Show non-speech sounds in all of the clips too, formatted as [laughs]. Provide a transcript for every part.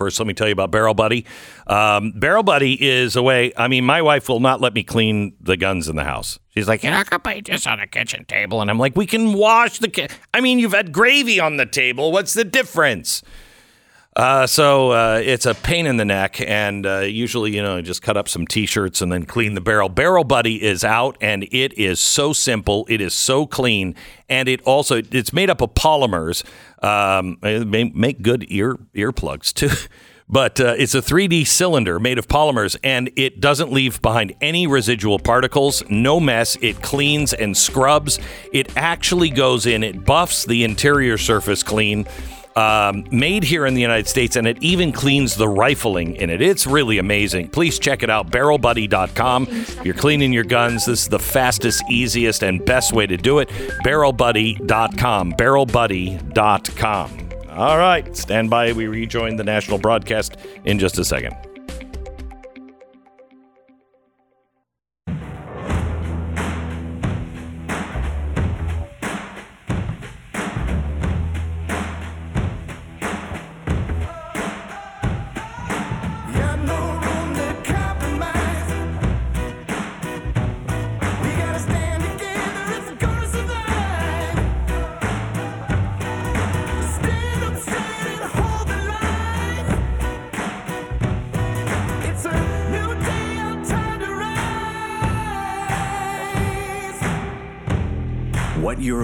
First, let me tell you about Barrel Buddy. Um, Barrel Buddy is a way. I mean, my wife will not let me clean the guns in the house. She's like, "You're not gonna put this on a kitchen table," and I'm like, "We can wash the. Ki- I mean, you've had gravy on the table. What's the difference?" Uh, so uh, it's a pain in the neck, and uh, usually, you know, just cut up some t-shirts and then clean the barrel. Barrel Buddy is out, and it is so simple. It is so clean, and it also it's made up of polymers. Um, make good ear earplugs too. [laughs] But uh, it's a 3D cylinder made of polymers, and it doesn't leave behind any residual particles. No mess. It cleans and scrubs. It actually goes in. It buffs the interior surface clean um, made here in the United States, and it even cleans the rifling in it. It's really amazing. Please check it out, barrelbuddy.com. You're cleaning your guns, this is the fastest, easiest, and best way to do it. Barrelbuddy.com. Barrelbuddy.com. All right, stand by. We rejoin the national broadcast in just a second.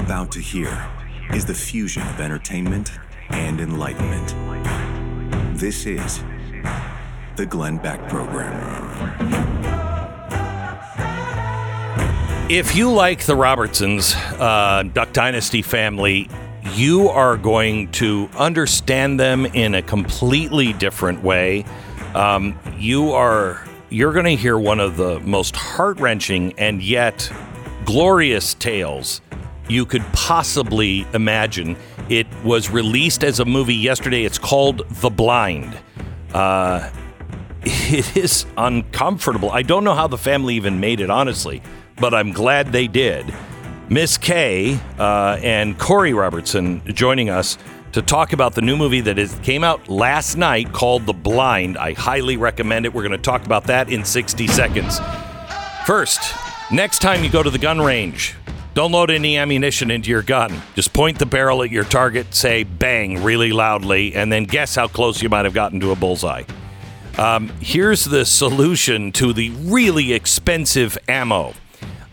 About to hear is the fusion of entertainment and enlightenment. This is the Glenn Beck Program. If you like the Robertsons, uh, Duck Dynasty family, you are going to understand them in a completely different way. Um, you are you're going to hear one of the most heart wrenching and yet glorious tales you could possibly imagine. It was released as a movie yesterday. It's called The Blind. Uh, [laughs] it is uncomfortable. I don't know how the family even made it, honestly, but I'm glad they did. Miss Kay uh, and Korie Robertson joining us to talk about the new movie that is, came out last night called The Blind. I highly recommend it. We're going to talk about that in 60 seconds. First, next time you go to the gun range, don't load any ammunition into your gun. Just point the barrel at your target, say bang really loudly, and then guess how close you might have gotten to a bullseye. Um, here's the solution to the really expensive ammo.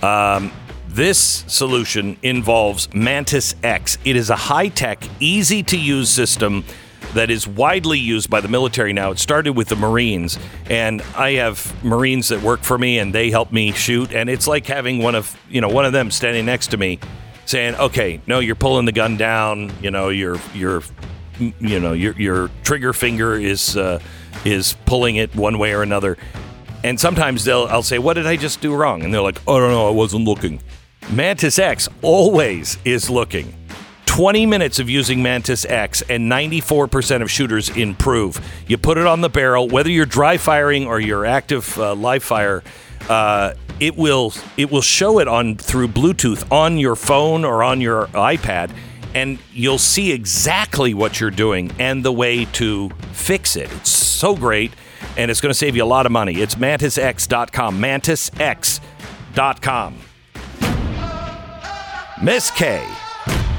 Um, this solution involves Mantis X. It is a high tech, easy to use system that is widely used by the military now. It started with the Marines, and I have Marines that work for me, and they help me shoot. And it's like having one of you know one of them standing next to me, saying, "Okay, no, you're pulling the gun down. You know, your your you know your your trigger finger is uh, is pulling it one way or another." And sometimes they'll I'll say, "What did I just do wrong?" And they're like, "Oh no, no, I wasn't looking." Mantis X always is looking. 20 minutes of using Mantis X and 94% of shooters improve. You put it on the barrel, whether you're dry firing or you're active uh, live fire, uh, it will it will show it on through Bluetooth on your phone or on your iPad, and you'll see exactly what you're doing and the way to fix it. It's so great, and it's going to save you a lot of money. It's mantisx.com. Mantisx.com. Miss Kay.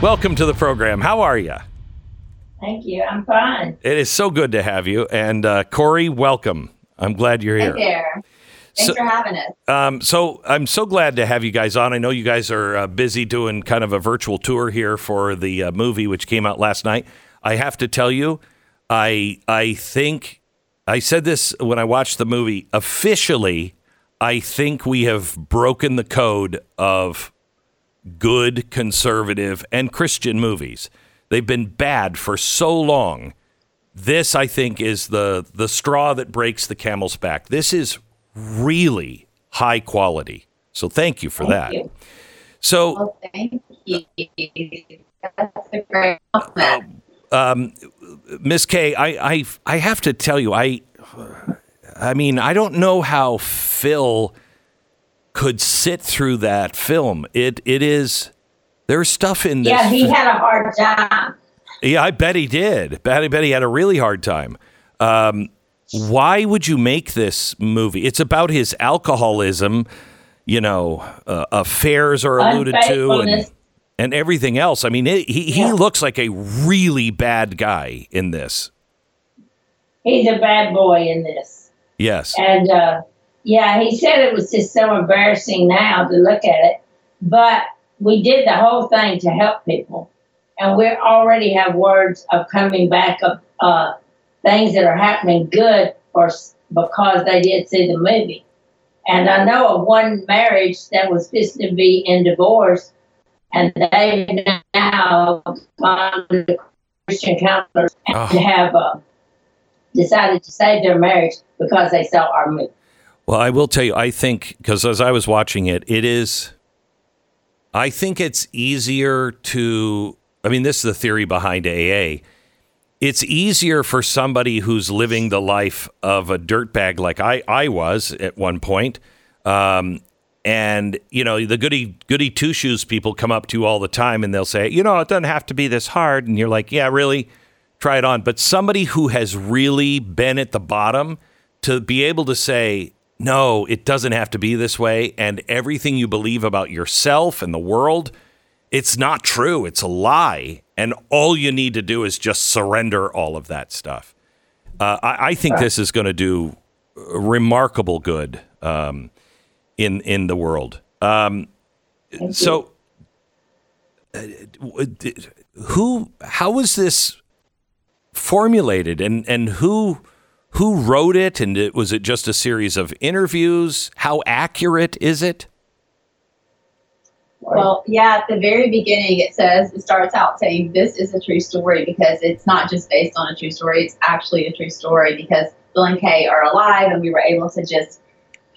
Welcome to the program. How are you? Thank you. I'm fine. It is so good to have you. And uh, Korie, welcome. I'm glad you're here. Hey there. Thanks So- for having us. Um, so I'm so glad to have you guys on. I know you guys are uh, busy doing kind of a virtual tour here for the uh, movie which came out last night. I have to tell you, I I think I said this when I watched the movie. Officially, I think we have broken the code of good conservative and Christian movies. They've been bad for so long. This, I think, is the the straw that breaks the camel's back. This is really high quality. So thank you for that. you. So Well, thank you. That's a great compliment. um, Miss Kay, I, I I have to tell you, I I mean, I don't know how Phil could sit through that film. It it is there's stuff in this. yeah, he had a hard time. Yeah, I bet he did. Bet, I bet he had a really hard time. Um, why would you make this movie? It's about his alcoholism, you know, uh, affairs are alluded to, and, and everything else. I mean, it, he he Yeah. looks like a really bad guy in this. He's a bad boy in this. Yes. And uh, yeah, he said it was just so embarrassing now to look at it. But we did the whole thing to help people. And we already have words of coming back of uh, things that are happening good for, because they did see the movie. And I know of one marriage that was supposed to be in divorce, and they now gone to the Christian counselors and Oh. have uh, decided to save their marriage because they saw our movie. Well, I will tell you, I think, because as I was watching it, it is, I think it's easier to, I mean, this is the theory behind AA. It's easier for somebody who's living the life of a dirtbag like I, I was at one point. Um, and, you know, the goody, goody two shoes people come up to all the time and they'll say, you know, it doesn't have to be this hard. And you're like, yeah, really? Try it on. But somebody who has really been at the bottom to be able to say, no, it doesn't have to be this way. And everything you believe about yourself and the world, it's not true. It's a lie. And all you need to do is just surrender all of that stuff. Uh, I, I think this is going to do remarkable good um, in in the world. Um, so, uh, who? How was this formulated, and and who? Who wrote it, and it, was it just a series of interviews? How accurate is it? Well, yeah, at the very beginning, it says, it starts out saying this is a true story because it's not just based on a true story, it's actually a true story because Phil and Kay are alive and we were able to just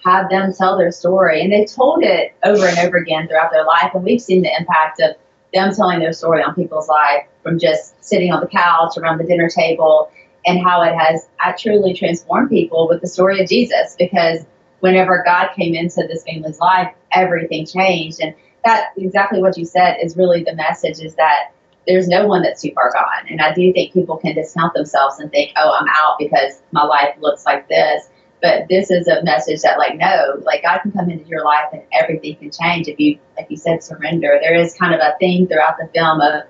have them tell their story. And they told it over and over again throughout their life. And we've seen the impact of them telling their story on people's life from just sitting on the couch around the dinner table and how it has truly transformed people with the story of Jesus because whenever God came into this family's life, everything changed. And that exactly what you said is really the message is that there's no one that's too far gone. And I do think people can discount themselves and think, oh, I'm out because my life looks like this. But this is a message that, like, no, like God can come into your life and everything can change if you, like you said, surrender. There is kind of a theme throughout the film of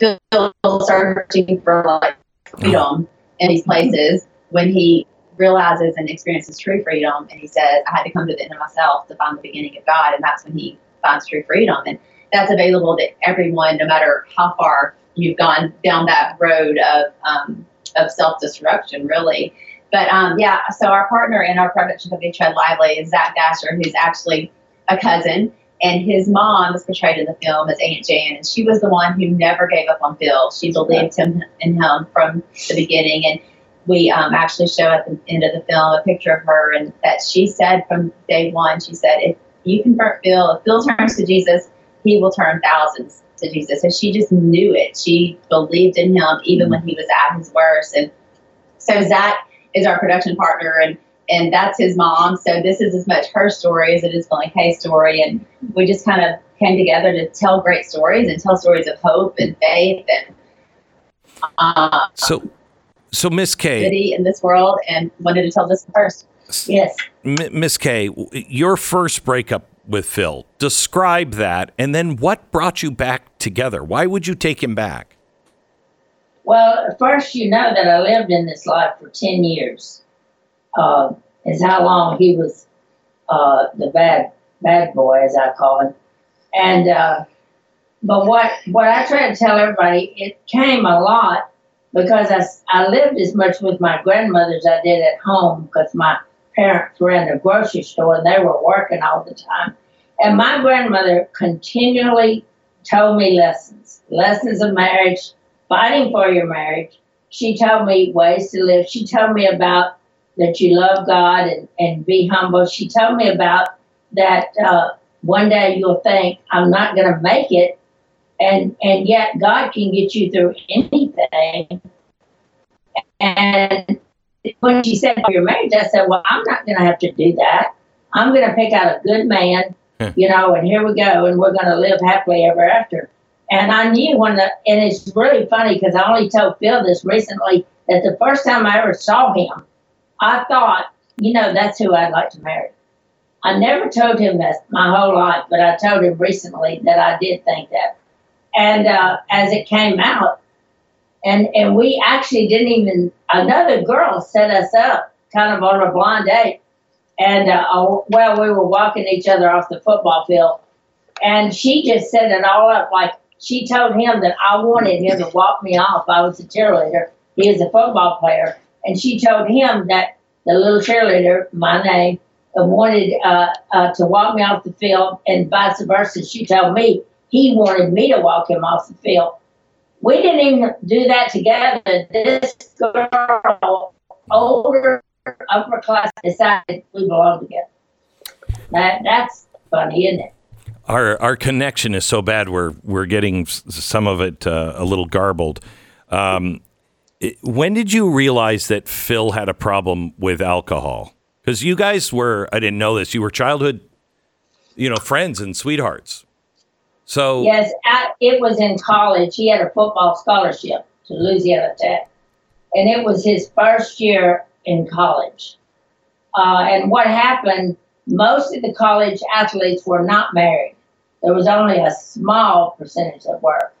Phil searching for like freedom in these places when he realizes and experiences true freedom and he says, I had to come to the end of myself to find the beginning of God. And that's when he finds true freedom. And that's available to everyone, no matter how far you've gone down that road of, um, of self destruction, really. But um, yeah, so our partner in our production company, Tread Lively, is Zach Dasher, who's actually a cousin. And his mom is portrayed in the film as Aunt Jan, and she was the one who never gave up on Phil. She believed him in him from the beginning. And we um, actually show at the end of the film a picture of her, and that she said from day one, she said, if you convert Phil, if Phil turns to Jesus, he will turn thousands to Jesus. And she just knew it. She believed in him even when he was at his worst. And so Zach is our production partner, and and that's his mom. So this is as much her story as it is Phil and Kay's story. And we just kind of came together to tell great stories and tell stories of hope and faith and uh, So, so Miss Kay, city in this world, and wanted to tell this first. Yes. Miss Kay, your first breakup with Phil. Describe that, and then what brought you back together? Why would you take him back? Well, first, you know that I lived in this life for 10 years. Uh, is how long he was uh, the bad bad boy, as I call him. And uh, but what what I try to tell everybody, it came a lot because I, I lived as much with my grandmother as I did at home because my parents were in the grocery store and they were working all the time. And my grandmother continually told me lessons, lessons of marriage, fighting for your marriage. She told me ways to live. She told me about that you love God and, and be humble. She told me about that uh, one day you'll think, I'm not going to make it. And, and yet God can get you through anything. And when she said for your marriage, I said, Well, I'm not going to have to do that. I'm going to pick out a good man, you know, and here we go, and we're going to live happily ever after. And I knew when the, and it's really funny because I only told Phil this recently that the first time I ever saw him, I thought, you know, that's who I'd like to marry. I never told him that my whole life, but I told him recently that I did think that. And uh, as it came out, and and we actually didn't even another girl set us up kind of on a blind date, and uh, oh, well, we were walking each other off the football field, and she just set it all up like she told him that I wanted him to walk me off. I was a cheerleader. He was a football player, and she told him that the little cheerleader, my name, wanted uh, uh, to walk me off the field, and vice versa. She told me he wanted me to walk him off the field. We didn't even do that together. This girl, older, upper class, decided we belong together. That that's funny, isn't it? Our our connection is so bad. We're we're getting some of it uh, a little garbled. Um, when did you realize that Phil had a problem with alcohol? Because you guys were, I didn't know this. You were childhood, you know, friends and sweethearts. So yes, it was in college. He had a football scholarship to Louisiana Tech, and it was his first year in college. Uh, and what happened? Most of the college athletes were not married. There was only a small percentage that were.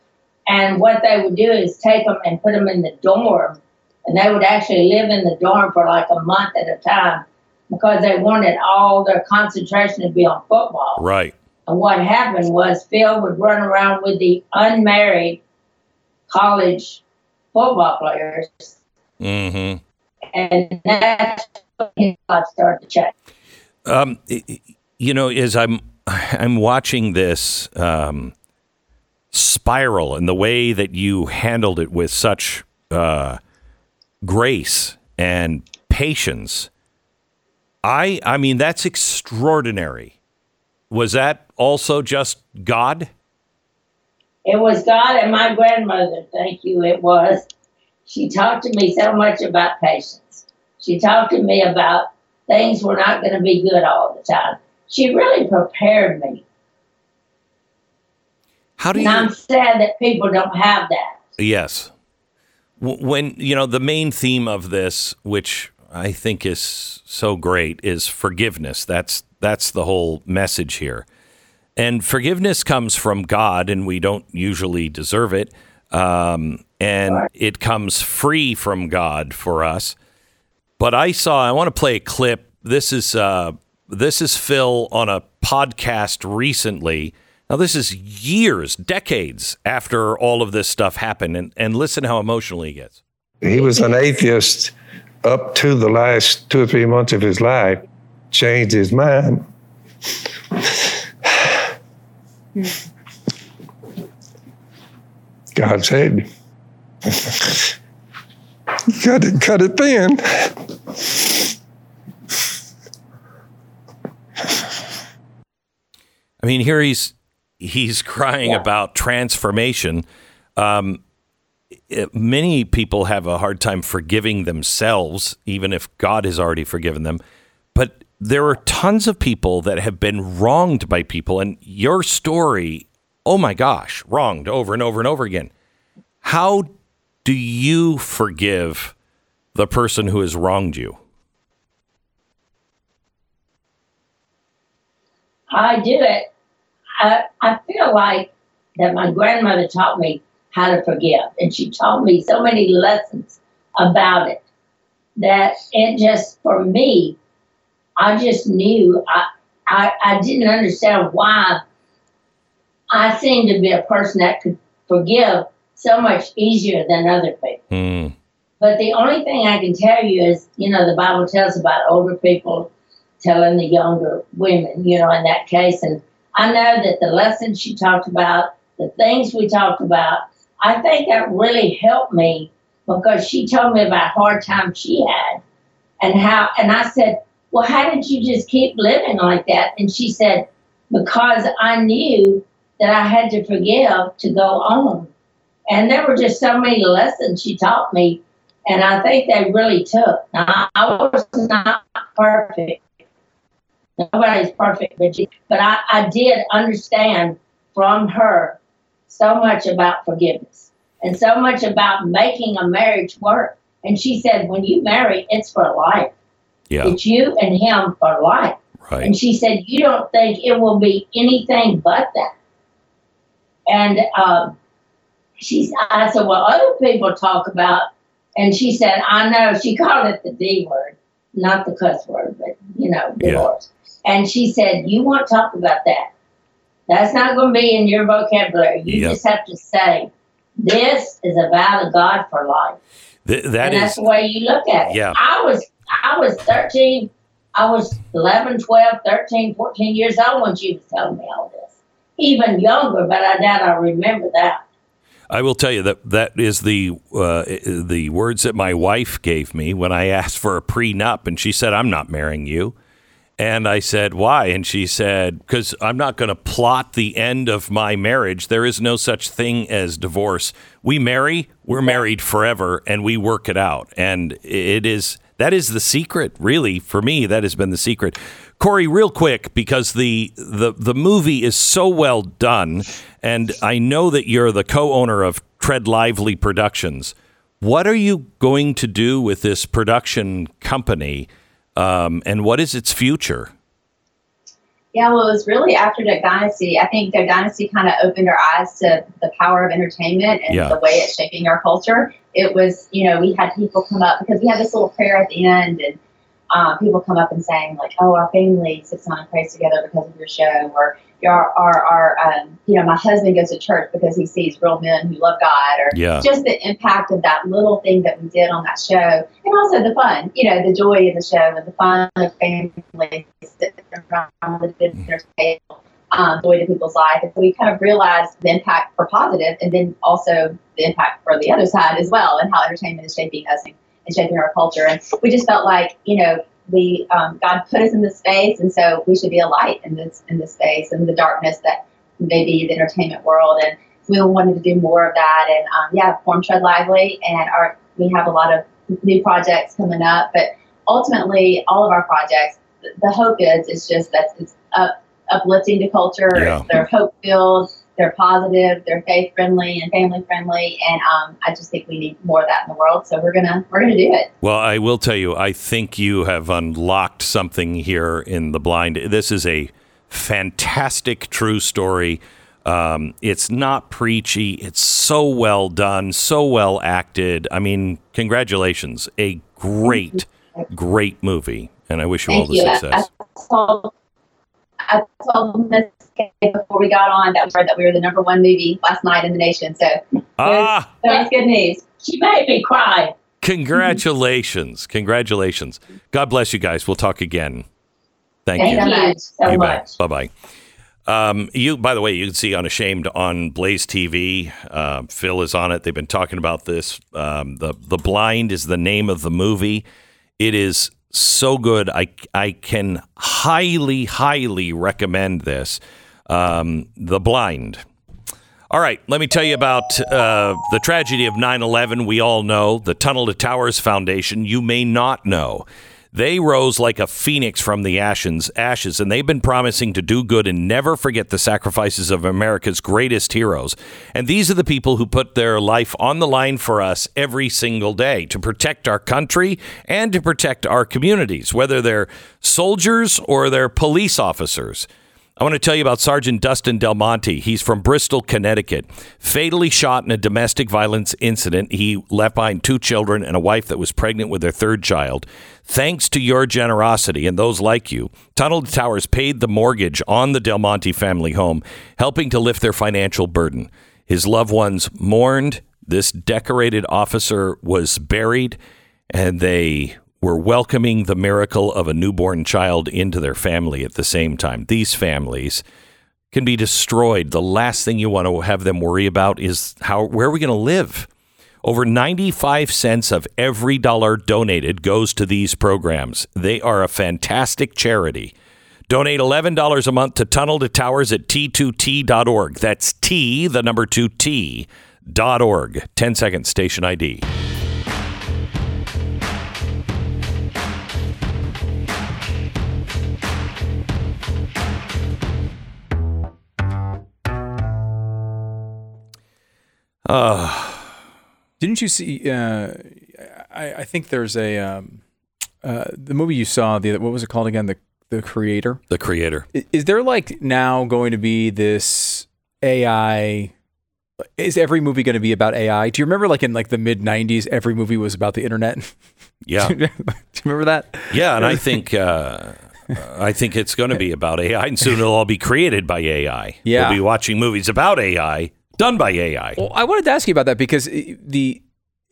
And what they would do is take them and put them in the dorm, and they would actually live in the dorm for like a month at a time because they wanted all their concentration to be on football. Right. And what happened was Phil would run around with the unmarried college football players. Mm-hmm. And that's when life started to check. Um, you know, as I'm [sighs] I'm watching this um, spiral and the way that you handled it with such uh, grace and patience, I I mean that's extraordinary. Was that also just God? It was God and my grandmother. Thank you. It was. She talked to me so much about patience. She talked to me about things were not going to be good all the time. She really prepared me. How do you? And I'm sad that people don't have that. Yes. When you know the main theme of this, which I think is so great, is forgiveness. That's that's the whole message here. And forgiveness comes from God, and we don't usually deserve it. Um, and it comes free from God for us. But I saw, I want to play a clip. This is uh, this is Phil on a podcast recently. Now, this is years, decades after all of this stuff happened, and, and listen how emotional he gets. He was an atheist up to the last two or three months of his life changed his mind. [sighs] God said, [laughs] cut it, cut it thin. I mean, here he's he's crying yeah. about transformation. Um, it, many people have a hard time forgiving themselves, even if God has already forgiven them. But there are tons of people that have been wronged by people, and your story, oh my gosh, wronged over and over and over again. How do you forgive the person who has wronged you? I do it. I, I feel like that my grandmother taught me how to forgive. And she taught me so many lessons about it that it just, for me, I just knew I, I, I didn't understand why I seemed to be a person that could forgive so much easier than other people. Mm. But the only thing I can tell you is, you know, the Bible tells about older people telling the younger women, you know, in that case. And I know that the lessons she talked about, the things we talked about, I think that really helped me because she told me about hard times she had and how, and I said, well, how did you just keep living like that? And she said, because I knew that I had to forgive to go on. And there were just so many lessons she taught me, and I think they really took. Now, I was not perfect. Nobody's perfect, but, she, but I, I did understand from her so much about forgiveness and so much about making a marriage work. And she said, when you marry, it's for life. Yeah. It's you and him for life. Right. And she said, You don't think it will be anything but that. And um, she, I said, Well, other people talk about, and she said, I know, she called it the D word, not the cuss word, but, you know, divorce. And she said, You won't talk about that. That's not going to be in your vocabulary. You Yep. just have to say, This is a vow to God for life Th- that and that's the way you look at it. Yeah. I was I was 13, I was 11, 12, 13, 14 years old when she was telling me all this. Even younger, but I doubt I remember that. I will tell you that that is the uh, the words that my wife gave me when I asked for a prenup, and she said, "I'm not marrying you." And I said, "Why?" And she said, "Because I'm not going to plot the end of my marriage. There is no such thing as divorce. We marry, we're married forever, and we work it out. And it is that is the secret, really, for me. That has been the secret." Korie, real quick, because the, the the movie is so well done, and I know that you're the co-owner of Tread Lively Productions. What are you going to do with this production company, um, and what is its future? Yeah, well, it was really after Duck Dynasty. I think Duck Dynasty kind of opened our eyes to the power of entertainment and Yeah. the way it's shaping our culture. It was, you know, we had people come up because we had this little prayer at the end, and um, people come up and saying like, "Oh, our family sits down and prays together because of your show," or "Our, our, our um, you know, my husband goes to church because he sees real men who love God," or Yeah. just the impact of that little thing that we did on that show, and also the fun, you know, the joy of the show and the fun of family sitting around the dinner table, um, joy to people's life. And so we kind of realized the impact for positive, and then also the impact for the other side as well, and how entertainment is shaping us and, and shaping our culture. And we just felt like, you know, we um, God put us in this space, and so we should be a light in this in this space and the darkness that may be the entertainment world. And we wanted to do more of that. And um, yeah, form Tread Lively, and our we have a lot of new projects coming up. But ultimately, all of our projects, the, the hope is it's just that it's up, uplifting to culture. Yeah. They're hope filled. They're positive. They're faith friendly and family friendly. And um, I just think we need more of that in the world. So we're gonna we're gonna do it. Well, I will tell you, I think you have unlocked something here in the blind. This is a fantastic true story. Um, it's not preachy. It's so well done, so well acted. I mean, congratulations. A great, great movie. And I wish you all the you. Success. I told, I told Miss before we got on that we were, that we were the number one movie last night in the nation. So Ah, that's good news. She made me cry. congratulations. Congratulations. God bless you guys. We'll talk again. Thank Thank you. You. so You much. Bye bye. Um, you, by the way, you can see Unashamed on Blaze TV. Uh, Phil is on it. They've been talking about this. Um, the The Blind is the name of the movie. It is so good. I I can highly highly recommend this. Um, the Blind. All right, let me tell you about uh, the tragedy of 9 11. We all know the Tunnel to Towers Foundation. You may not know. They rose like a phoenix from the ashes, ashes, and they've been promising to do good and never forget the sacrifices of America's greatest heroes. And these are the people who put their life on the line for us every single day to protect our country and to protect our communities, whether they're soldiers or they're police officers. I want to tell you about Sergeant Dustin Demonte. He's from Bristol, Connecticut. Fatally shot in a domestic violence incident. He left behind two children and a wife that was pregnant with their third child. Thanks to your generosity and those like you, Tunnel to Towers paid the mortgage on the Demonte family home, helping to lift their financial burden. His loved ones mourned. This decorated officer was buried, and they were welcoming the miracle of a newborn child into their family at the same time. These families can be destroyed. The last thing you want to have them worry about is how where are we going to live? Over 95 cents of every dollar donated goes to these programs. They are a fantastic charity. Donate $11 a month to Tunnel to Towers at T2T.org. That's T, the number 2T, dot org. 10 seconds, station ID. [sighs] Didn't you see? Uh, I, I think there's a um, uh, the movie you saw. The what was it called again? The the creator. The creator. I- Is there like now going to be this AI? Is every movie going to be about AI? Do you remember like in like the mid '90s, every movie was about the internet? Yeah. [laughs] Do you remember that? Yeah, and I think uh, I think it's going to be about AI, and soon it'll all be created by AI. [laughs] Yeah. we'll be watching movies about AI done by AI. Well, I wanted to ask you about that because the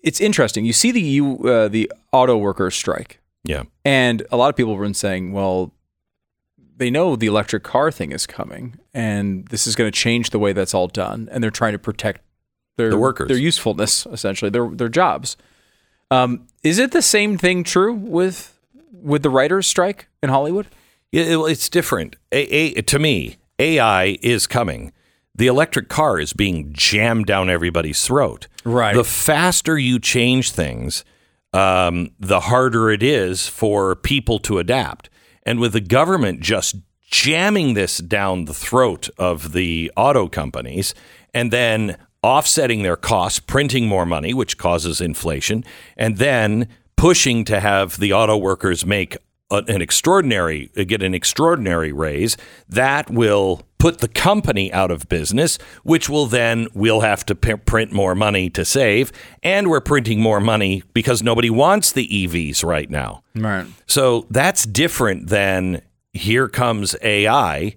it's interesting. You see the you uh, the auto workers strike, Yeah, and a lot of people have been saying, well, they know the electric car thing is coming, and this is going to change the way that's all done, and they're trying to protect their The workers. their usefulness, essentially their their jobs. Um, is it the same thing true with with the writers' strike in Hollywood? Yeah, it- it's different. A, a, to me, AI is coming. The electric car is being jammed down everybody's throat. Right. The faster you change things, um, the harder it is for people to adapt. And with the government just jamming this down the throat of the auto companies and then offsetting their costs, printing more money, which causes inflation, and then pushing to have the auto workers make an extraordinary get an extraordinary raise that will put the company out of business which will then we'll have to p- print more money to save and we're printing more money because nobody wants the EVs right now Right. so that's different than here comes AI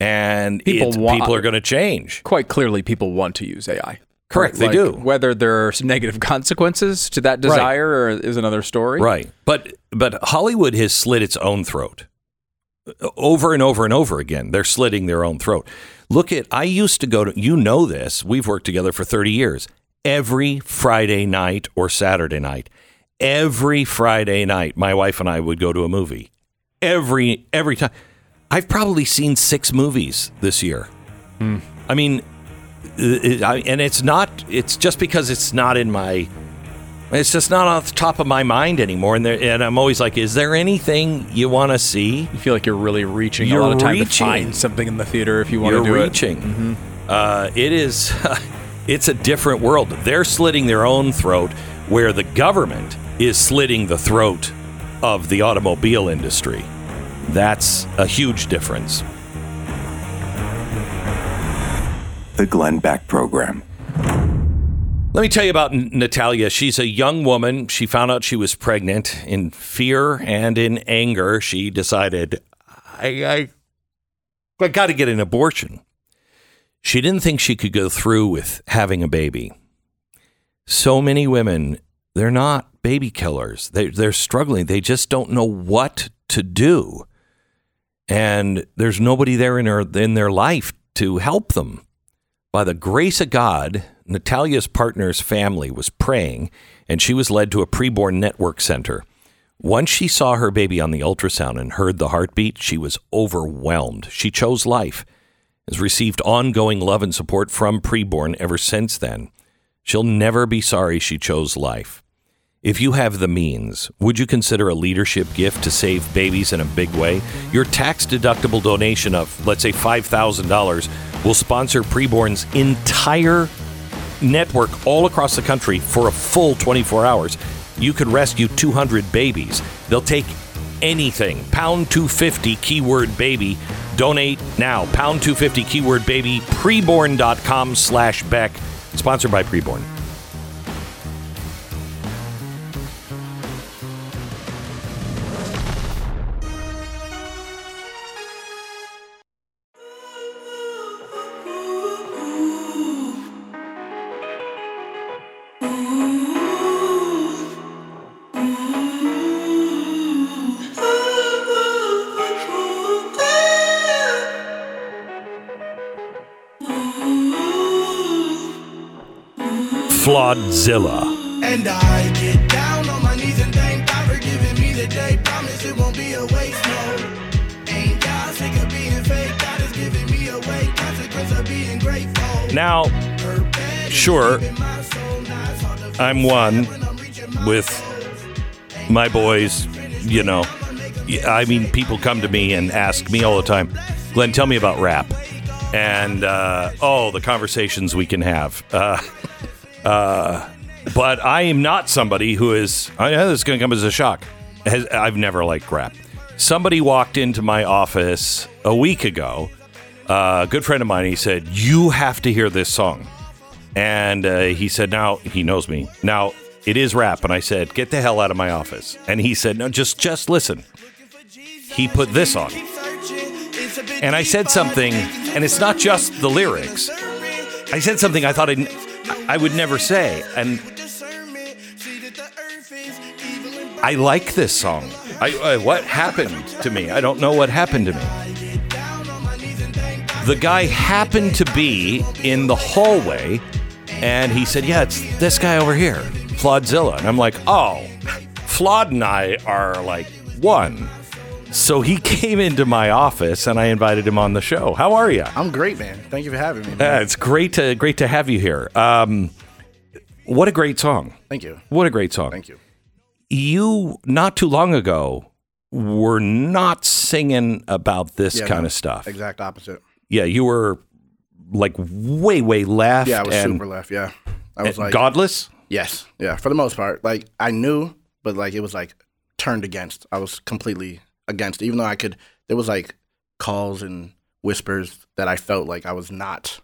and People people, wa- people are going to change. Quite clearly, people want to use AI. Correct, they Like, do. Whether there are some negative [laughs] consequences to that desire or is another story. Right. But but Hollywood has slit its own throat. Over and over and over again. They're slitting their own throat. Look at I used to go to you know this. We've worked together for 30 years. Every Friday night or Saturday night. Every Friday night my wife and I would go to a movie. Every every time. I've probably seen 6 movies this year. Hmm. I mean, uh, uh, and it's not it's just because it's not in my it's just not off the top of my mind anymore and there, and I'm always like is there anything you want to see? You feel like you're really reaching You're a lot of time to find something in the theater if you want you're to do reaching. Uh, it is [laughs] it's a different world. They're slitting their own throat where the government is slitting the throat of the automobile industry. That's a huge difference. The Glenn Beck Program. Let me tell you about Natalia. She's a young woman. She found out she was pregnant in fear and in anger. She decided, I, I, I got to get an abortion. She didn't think she could go through with having a baby. So many women, they're not baby killers. They, they're struggling. They just don't know what to do. And there's nobody there in, her, in their life to help them. By the grace of God, Natalia's partner's family was praying, and she was led to a preborn network center. Once she saw her baby on the ultrasound and heard the heartbeat, she was overwhelmed. She chose life, has received ongoing love and support from preborn ever since then. She'll never be sorry she chose life. If you have the means, would you consider a leadership gift to save babies in a big way? Your tax deductible donation of, let's say, $5,000 will sponsor Preborn's entire network all across the country for a full 24 hours. You could rescue 200 babies. They'll take anything. Pound 250 keyword baby. Donate now. Pound 250 keyword baby. Preborn.com slash Beck. Sponsored by Preborn. Flawedzilla. And I get down on my knees and thank God for giving me the day. Promise it won't be a waste, no. Ain't God sick of being fake? God is giving me a way. Consequence of being grateful. Now, sure, I'm one with my boys, you know. I mean, people come to me and ask me all the time, Glenn, tell me about rap. And, uh, oh, the conversations we can have. Uh, [laughs] uh, but I am not somebody who is. I know this is going to come as a shock. Has, I've never liked rap. Somebody walked into my office a week ago. Uh, a good friend of mine. He said, "You have to hear this song," and uh, he said, "Now he knows me. Now it is rap." And I said, "Get the hell out of my office." And he said, "No, just just listen." He put this on, and I said something, and it's not just the lyrics. I said something I thought I'd, I would never say, and I like this song. I, I what happened to me? I don't know what happened to me. The guy happened to be in the hallway, and he said, "Yeah, it's this guy over here, Flodzilla." And I'm like, "Oh, Flawed and I are like one." So he [laughs] came into my office, and I invited him on the show. How are you? I'm great, man. Thank you for having me. Uh, it's great to great to have you here. Um, what a great song! Thank you. What a great song! Thank you. You not too long ago were not singing about this Yeah, kind no, of stuff. Exact opposite. Yeah, you were like way way left. Yeah, I was and, super left. Yeah, I was like, godless. yes, yeah, for the most part. Like I knew, but like it was like turned against. I was completely against, it, even though I could. There was like calls and whispers that I felt like I was not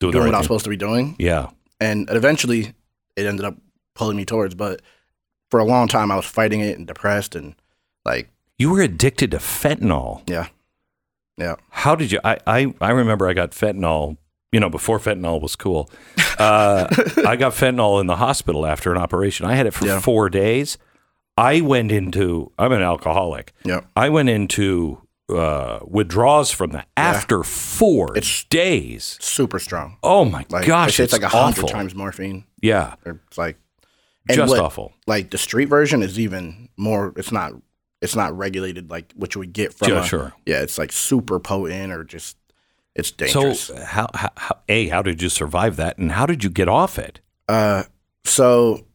Doing doing right what I was supposed to be doing, Yeah, and eventually it ended up pulling me towards. But for a long time, I was fighting it and depressed and like you were addicted to fentanyl. yeah, yeah. How did you? I I, I remember I got fentanyl. You know, before fentanyl was cool. Uh, [laughs] I got fentanyl in the hospital after an operation. I had it for Yeah. four days. I went into. I'm an alcoholic. Yeah. I went into uh, withdrawals from that after four It's- days. Super strong. Oh my Like gosh, it's, it's like a hundred times morphine. Yeah, It's like and just what- awful. Like the street version is even more. It's not. It's not regulated like what you would get from. Yeah, a- sure. Yeah, it's like super potent or just. It's So dangerous. how, how, how a how did you survive that, and how did you get off it? Uh, so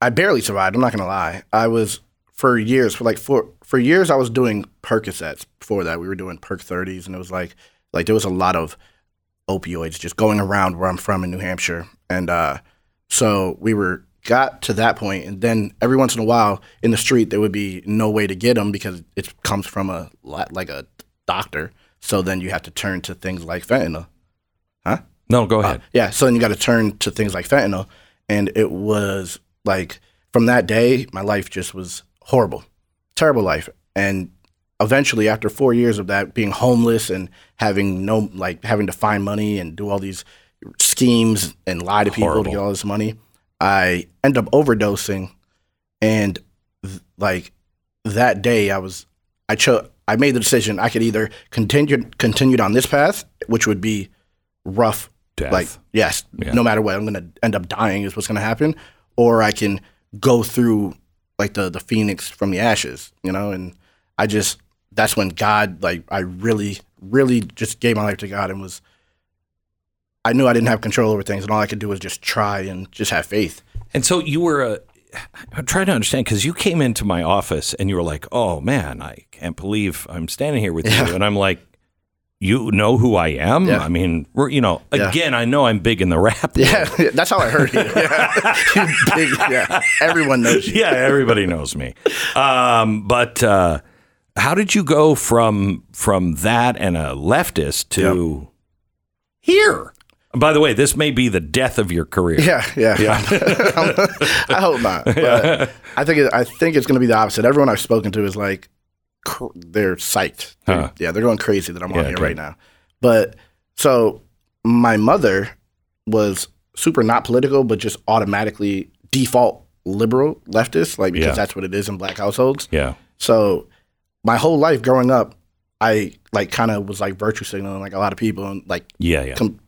I barely survived. I'm not gonna lie. I was for years, for like for for years, I was doing Percocets. Before that, we were doing Perc 30s, and it was like like there was a lot of opioids just going around where I'm from in New Hampshire, and uh, so we were got to that point, and then every once in a while in the street there would be no way to get them because it comes from a like a doctor. So then you have to turn to things like fentanyl. Huh? No, go ahead. Yeah, so then you got to turn to things like fentanyl, and it was like from that day, my life just was horrible, terrible life, and eventually, after four years of that, being homeless and having no like having to find money and do all these schemes and lie to people Horrible. to get all this money, I end up overdosing, and th- like that day, I was I chose I made the decision I could either continue continued on this path, which would be rough Death. like yes Yeah. no matter what i'm gonna end up dying is what's gonna happen or i can go through like the the phoenix from the ashes you know? And i just that's when god like i really really just gave my life to god and was i knew i didn't have control over things and all i could do was just try and just have faith. And so you were a. I'm trying to understand because you came into my office and you were like, "Oh man, I can't believe I'm standing here with you," and I'm like, "You know who I am? Yeah. I mean, we're you know, Yeah. again, I know I'm big in the rap. yeah [laughs] that's how i heard you [laughs] yeah. [laughs] Big, yeah everyone knows you yeah, everybody knows me. Um, but uh, how did you go from from that and a leftist to here? By the way, this may be the death of your career. Yeah, yeah. I hope not. But I think it, I think it's going to be the opposite. Everyone I've spoken to is like cr- they're psyched. Huh. Yeah, they're going crazy that I'm on here good. right now. But so my mother was super not political, but just automatically default liberal leftist, like because Yeah. that's what it is in black households. Yeah. So my whole life growing up, I like kind of was like virtue signaling like a lot of people and like Yeah. Yeah. com-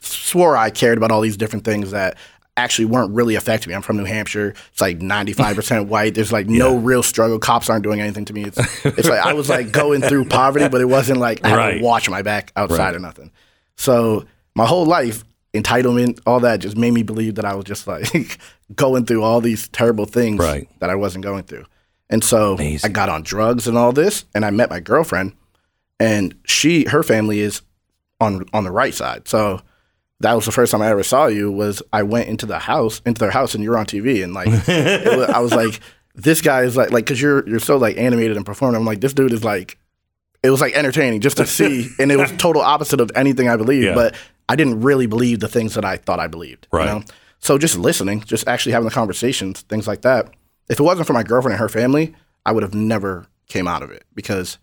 swore I cared about all these different things that actually weren't really affecting me. I'm from New Hampshire. It's like 95% [laughs] white. There's like no real struggle. Cops aren't doing anything to me. It's, it's like I was like [laughs] going through poverty, but it wasn't like I had to watch my back outside Right. or nothing. So my whole life, entitlement, all that just made me believe that I was just like [laughs] going through all these terrible things Right. that I wasn't going through. And so Amazing. I got on drugs and all this, and I met my girlfriend, and she, her family is on on the right side. So that was the first time I ever saw you. Was I went into the house, into their house, and you were on TV, and like was, I was like, this guy is like, like, cause you're you're so like animated and performing. I'm like, this dude is like, it was like entertaining just to see, [laughs] and it was total opposite of anything I believed. Yeah. But I didn't really believe the things that I thought I believed. you Right. know? So just listening, just actually having the conversations, things like that. If it wasn't for my girlfriend and her family, I would have never came out of it because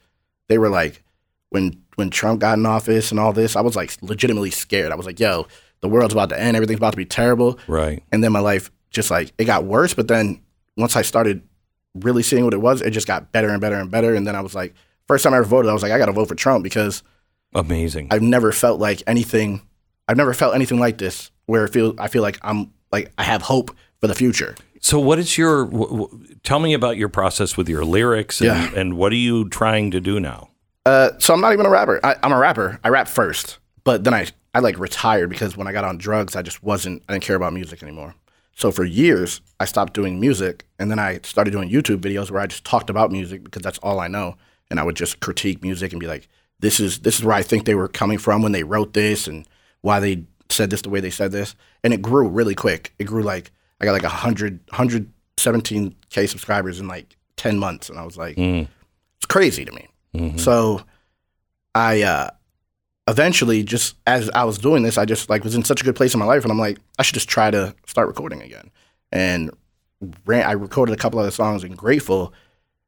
they were like, when when Trump got in office and all this, I was like legitimately scared. I was like, yo, the world's about to end, everything's about to be terrible. Right. And then my life just like it got worse. But then once I started really seeing what it was, it just got better and better and better. And then I was like, first time I ever voted, I was like, I got to vote for Trump because Amazing. I've never felt like anything. I've never felt anything like this where it feel I feel like I'm like I have hope for the future. So, what is your? W- w- tell me about your process with your lyrics, and, Yeah. and what are you trying to do now? Uh, so I'm not even a rapper. I, I'm a rapper. I rap first, but then I I like retired because when I got on drugs, I just wasn't. I didn't care about music anymore. So for years, I stopped doing music, and then I started doing YouTube videos where I just talked about music because that's all I know, and I would just critique music and be like, "This is this is where I think they were coming from when they wrote this, and why they said this the way they said this." And it grew really quick. It grew like I got like a hundred hundred seventeen k subscribers in like ten months, and I was like, "It's crazy to me." So I uh eventually just as I was doing this, I just like was in such a good place in my life and I'm like, I should just try to start recording again. And ran, I recorded a couple other songs and Grateful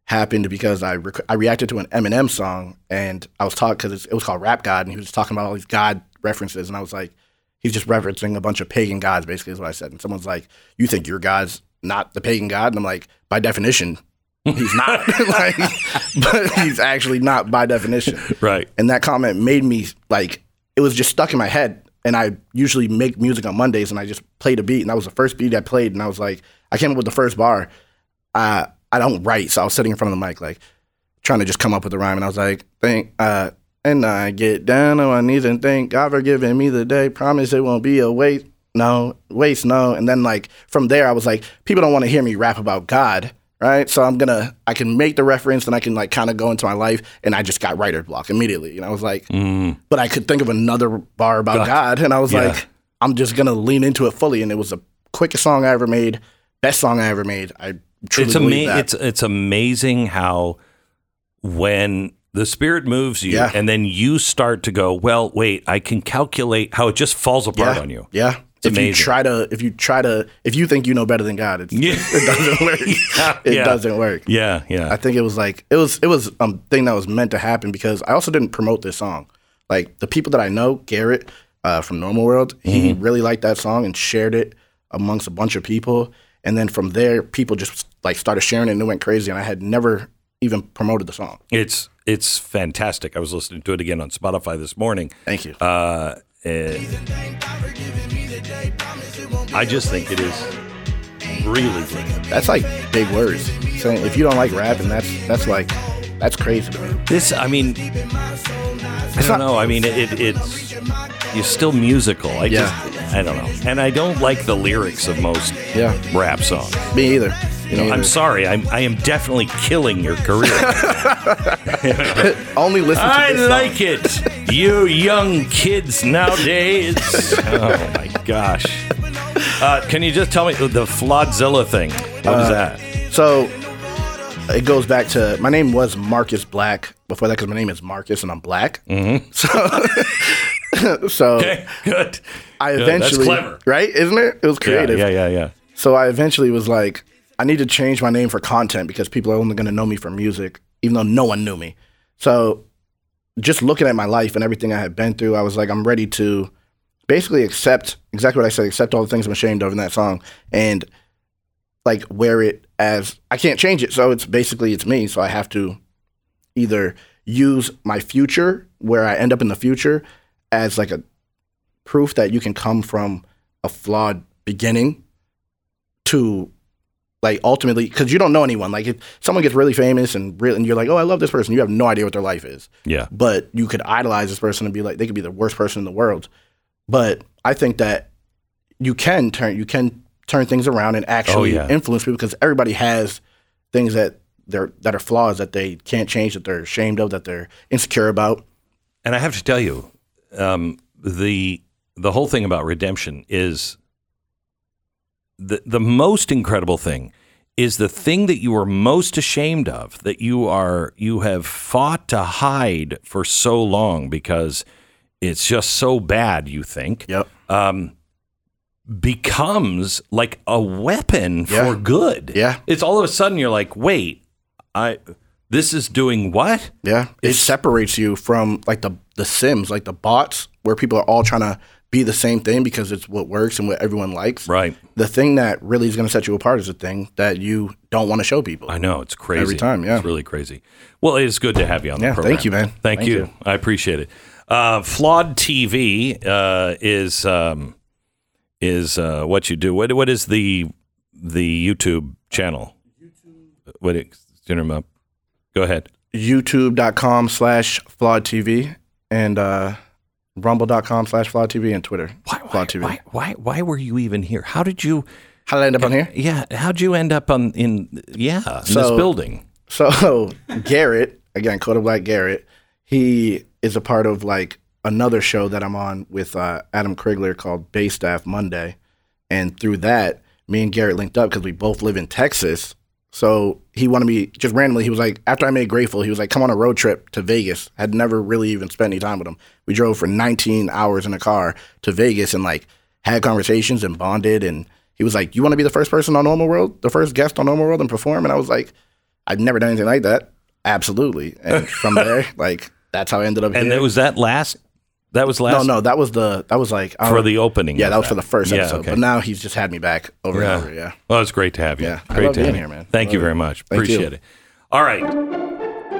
happened because I rec- I reacted to an Eminem song and I was talking because it was called Rap God and he was talking about all these God references and I was like, he's just referencing a bunch of pagan gods basically is what I said. And someone's like, you think your God's not the pagan God? And I'm like, by definition, he's not. [laughs] like, but he's actually not by definition. Right. And that comment made me like it was just stuck in my head. And I usually make music on Mondays, and I just played a beat, and that was the first beat I played, and I was like, I came up with the first bar. Uh, I don't write, so I was sitting in front of the mic, like trying to just come up with a rhyme, and I was like, think, uh, and I get down on my knees and thank God for giving me the day. Promise it won't be a waste, no waste, no. And then like from there, I was like, people don't want to hear me rap about God, right? So I'm gonna, I can make the reference, and I can like kind of go into my life, and I just got writer block immediately, and I was like, mm. but I could think of another bar about God. God, and I was Yeah. like, I'm just gonna lean into it fully, and it was the quickest song I ever made, best song I ever made. I truly it's believe ama- that. it's it's amazing how when the spirit moves you Yeah. and then you start to go well wait i can calculate how it just falls apart yeah, on you Yeah. It's if you try to, if you try to, if you think you know better than God, it's, Yeah. [laughs] it doesn't [laughs] work. Yeah, it yeah. doesn't work. yeah yeah I think it was like it was it was a thing that was meant to happen because I also didn't promote this song. Like the people that I know, Garrett uh, from Normal World, he Mm-hmm. really liked that song and shared it amongst a bunch of people. And then from there, people just like started sharing it and it went crazy. And I had never even promoted the song. it's it's fantastic i was listening to it again on spotify this morning Thank you. uh, eh, i just think it is really good that's like big words. Saying if you don't like rap, and that's that's like that's crazy me. this i mean i don't know i mean it, it's you're still musical i Yeah. just i don't know and i don't like the lyrics of most Yeah, rap songs me either. You know, I'm sorry. I'm, I am definitely killing your career. [laughs] only listen to I like song. it. You young kids nowadays. [laughs] Oh my gosh. Uh, can you just tell me the Flawdzilla thing? What Uh, is that? So it goes back to my name was Marcus Black before that because my name is Marcus and I'm black. Mm-hmm. So, [laughs] so Okay, good. I Good, eventually clever. right, isn't it? It was creative. Yeah, yeah, yeah, yeah. So I eventually was like, I need to change my name for content because people are only going to know me for music, even though no one knew me. So just looking at my life and everything I had been through, I was like, I'm ready to basically accept exactly what I said, accept all the things I'm ashamed of in that song, and like wear it as I can't change it. So it's basically it's me. So I have to either use my future, where I end up in the future, as like a proof that you can come from a flawed beginning to like ultimately because you don't know anyone like if someone gets really famous and really and you're like oh i love this person you have no idea what their life is Yeah. but you could idolize this person and be like they could be the worst person in the world but i think that you can turn you can turn things around and actually Oh, yeah. influence people because everybody has things that they're that are flaws that they can't change that they're ashamed of that they're insecure about And I have to tell you, um, the the whole thing about redemption is the the most incredible thing is the thing that you are most ashamed of that you are you have fought to hide for so long because it's just so bad you think Yep. um, becomes like a weapon Yeah. for good. Yeah. It's all of a sudden you're like, wait, I this is doing what? Yeah, it separates you from like the the Sims, like the bots, where people are all trying to be the same thing because it's what works and what everyone likes. Right. The thing that really is going to set you apart is the thing that you don't want to show people. I know it's crazy Every time, yeah. it's really crazy. Well, it is good to have you on the Yeah, program. thank you, man. Thank, Thank you. you. I appreciate it. Uh, Flawed TV uh, is um, is uh, what you do. What what is the the YouTube channel? YouTube. What it, up? Go ahead. YouTube.com slash flawed TV and uh, rumble.com slash flawed TV and Twitter. Why, why, flawed TV. why, why, why were you even here? How did you? How did I end up on here? Yeah, how'd you end up on in yeah in this So- building? So [laughs] Garrett, again, Coda Black Garrett, he is a part of like another show that I'm on with uh, Adam Krigler called Bay Staff Monday, and through that, me and Garrett linked up because we both live in Texas. So he wanted me just randomly. He was like, after I made Grateful, he was like, come on a road trip to Vegas. Had never really even spent any time with him. We drove for 19 hours in a car to Vegas and like had conversations and bonded. And he was like, you want to be the first person on Normal World, the first guest on Normal World and perform? And I was like, I'd never done anything like that. Absolutely. And from [laughs] there, like that's how I ended up And here. it was that last. That was last. no, no, that was the that was like I for the opening. Yeah, of that was for the first Yeah, episode. okay. But now he's just had me back over and over. Yeah. Well, it's great to have you. Yeah, I great love to have being you. here, man. Thank I you very much. Thank you. Appreciate it. All right.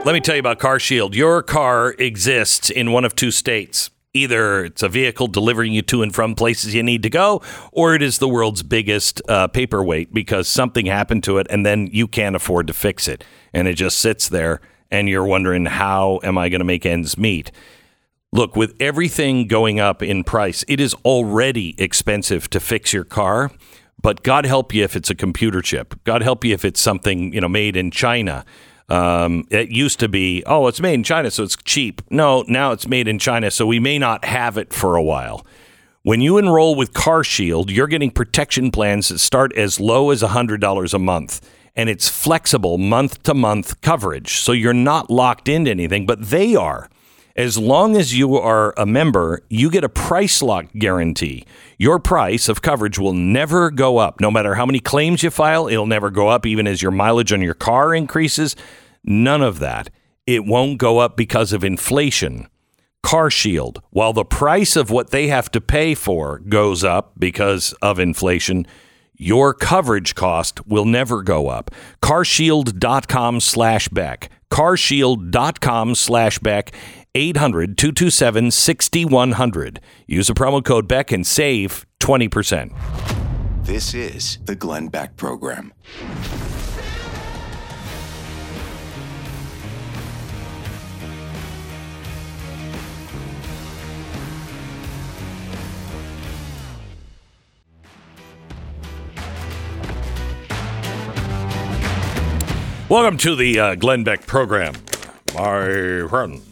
Let me tell you about CarShield. Your car exists in one of two states. Either it's a vehicle delivering you to and from places you need to go, or it is the world's biggest uh, paperweight because something happened to it and then you can't afford to fix it. And it just sits there and you're wondering, how am I going to make ends meet? Look, with everything going up in price, it is already expensive to fix your car. But God help you if it's a computer chip. God help you if it's something you know made in China. Um, it used to be, oh, it's made in China, so it's cheap. No, now it's made in China, so we may not have it for a while. When you enroll with CarShield, you're getting protection plans that start as low as $100 a month. And it's flexible month to month coverage. So you're not locked into anything, but they are. As long as you are a member, you get a price lock guarantee. Your price of coverage will never go up. No matter how many claims you file, it'll never go up, even as your mileage on your car increases. None of that. It won't go up because of inflation. CarShield, while the price of what they have to pay for goes up because of inflation, your coverage cost will never go up. carshield.com slash Beck. carshield.com slash Beck. 800 227 6100. Use the promo code Beck and save 20%. This is the Glenn Beck Program. Welcome to the uh, Glenn Beck program, my friends.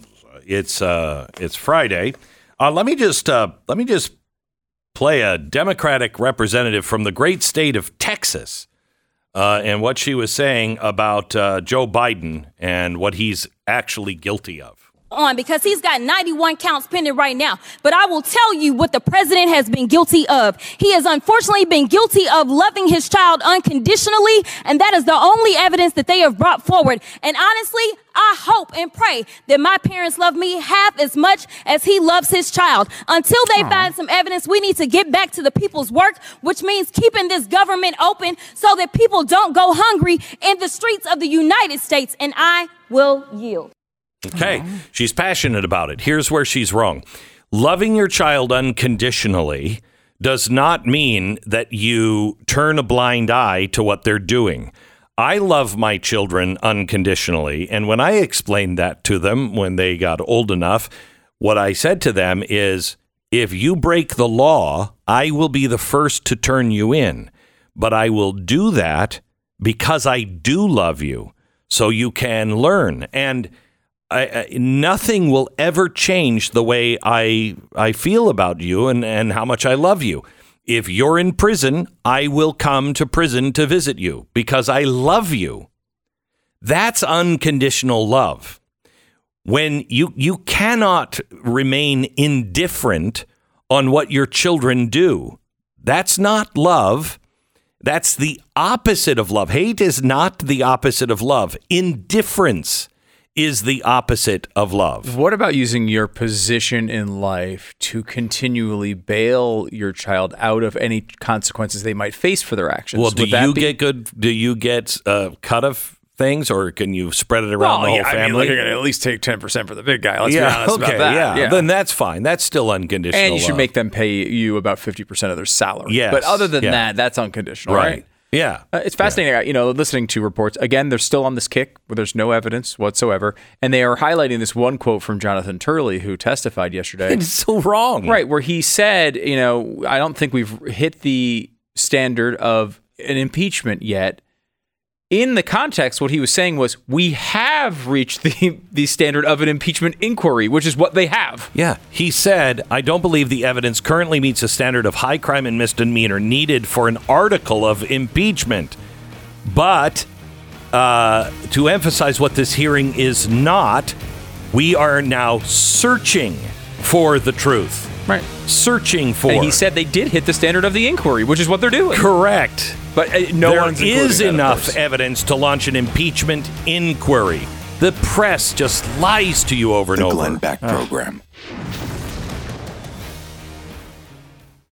It's uh, it's Friday. Uh, let me just uh, let me just play a Democratic representative from the great state of Texas, uh, and what she was saying about uh, Joe Biden and what he's actually guilty of. On because he's got 91 counts pending right now. But I will tell you what the president has been guilty of. He has unfortunately been guilty of loving his child unconditionally, and that is the only evidence that they have brought forward. And honestly, I hope and pray that my parents love me half as much as he loves his child. Until they find some evidence, we need to get back to the people's work, which means keeping this government open so that people don't go hungry in the streets of the United States. And I will yield. Okay. She's passionate about it. Here's where she's wrong. Loving your child unconditionally does not mean that you turn a blind eye to what they're doing. I love my children unconditionally. And when I explained that to them when they got old enough, what I said to them is if you break the law, I will be the first to turn you in. But I will do that because I do love you so you can learn. And I, I, nothing will ever change the way I I feel about you and, and how much I love you. If you're in prison, I will come to prison to visit you because I love you. That's unconditional love. When you you cannot remain indifferent on what your children do. That's not love. That's the opposite of love. Hate is not the opposite of love. Indifference is the opposite of love. What about using your position in life to continually bail your child out of any consequences they might face for their actions? Well, do you be- get good? Do you get a cut of things, or can you spread it around Well, the whole yeah, I mean, family? you're going to at least take 10% for the big guy. Let's yeah, be honest okay, about that. yeah. Then that's fine. That's still unconditional. and you should make them pay you about 50% of their salary. Yes, But other than yeah. that, that's unconditional, right. right? Yeah, Uh, it's fascinating, you know, listening to reports. Again, they're still on this kick where there's no evidence whatsoever. And they are highlighting this one quote from Jonathan Turley, who testified yesterday. [laughs] it's so wrong. Right, where he said, you know, I don't think we've hit the standard of an impeachment yet. In the context, what he was saying was, we have reached the, the standard of an impeachment inquiry, which is what they have. Yeah, he said, I don't believe the evidence currently meets a standard of high crime and misdemeanor needed for an article of impeachment. But uh, to emphasize what this hearing is not, we are now searching for the truth. Right. Searching for. And he said they did hit the standard of the inquiry, which is what they're doing. correct. But uh, no there one's is that, enough evidence to launch an impeachment inquiry. The press just lies to you over and The over. Glenn Beck Program.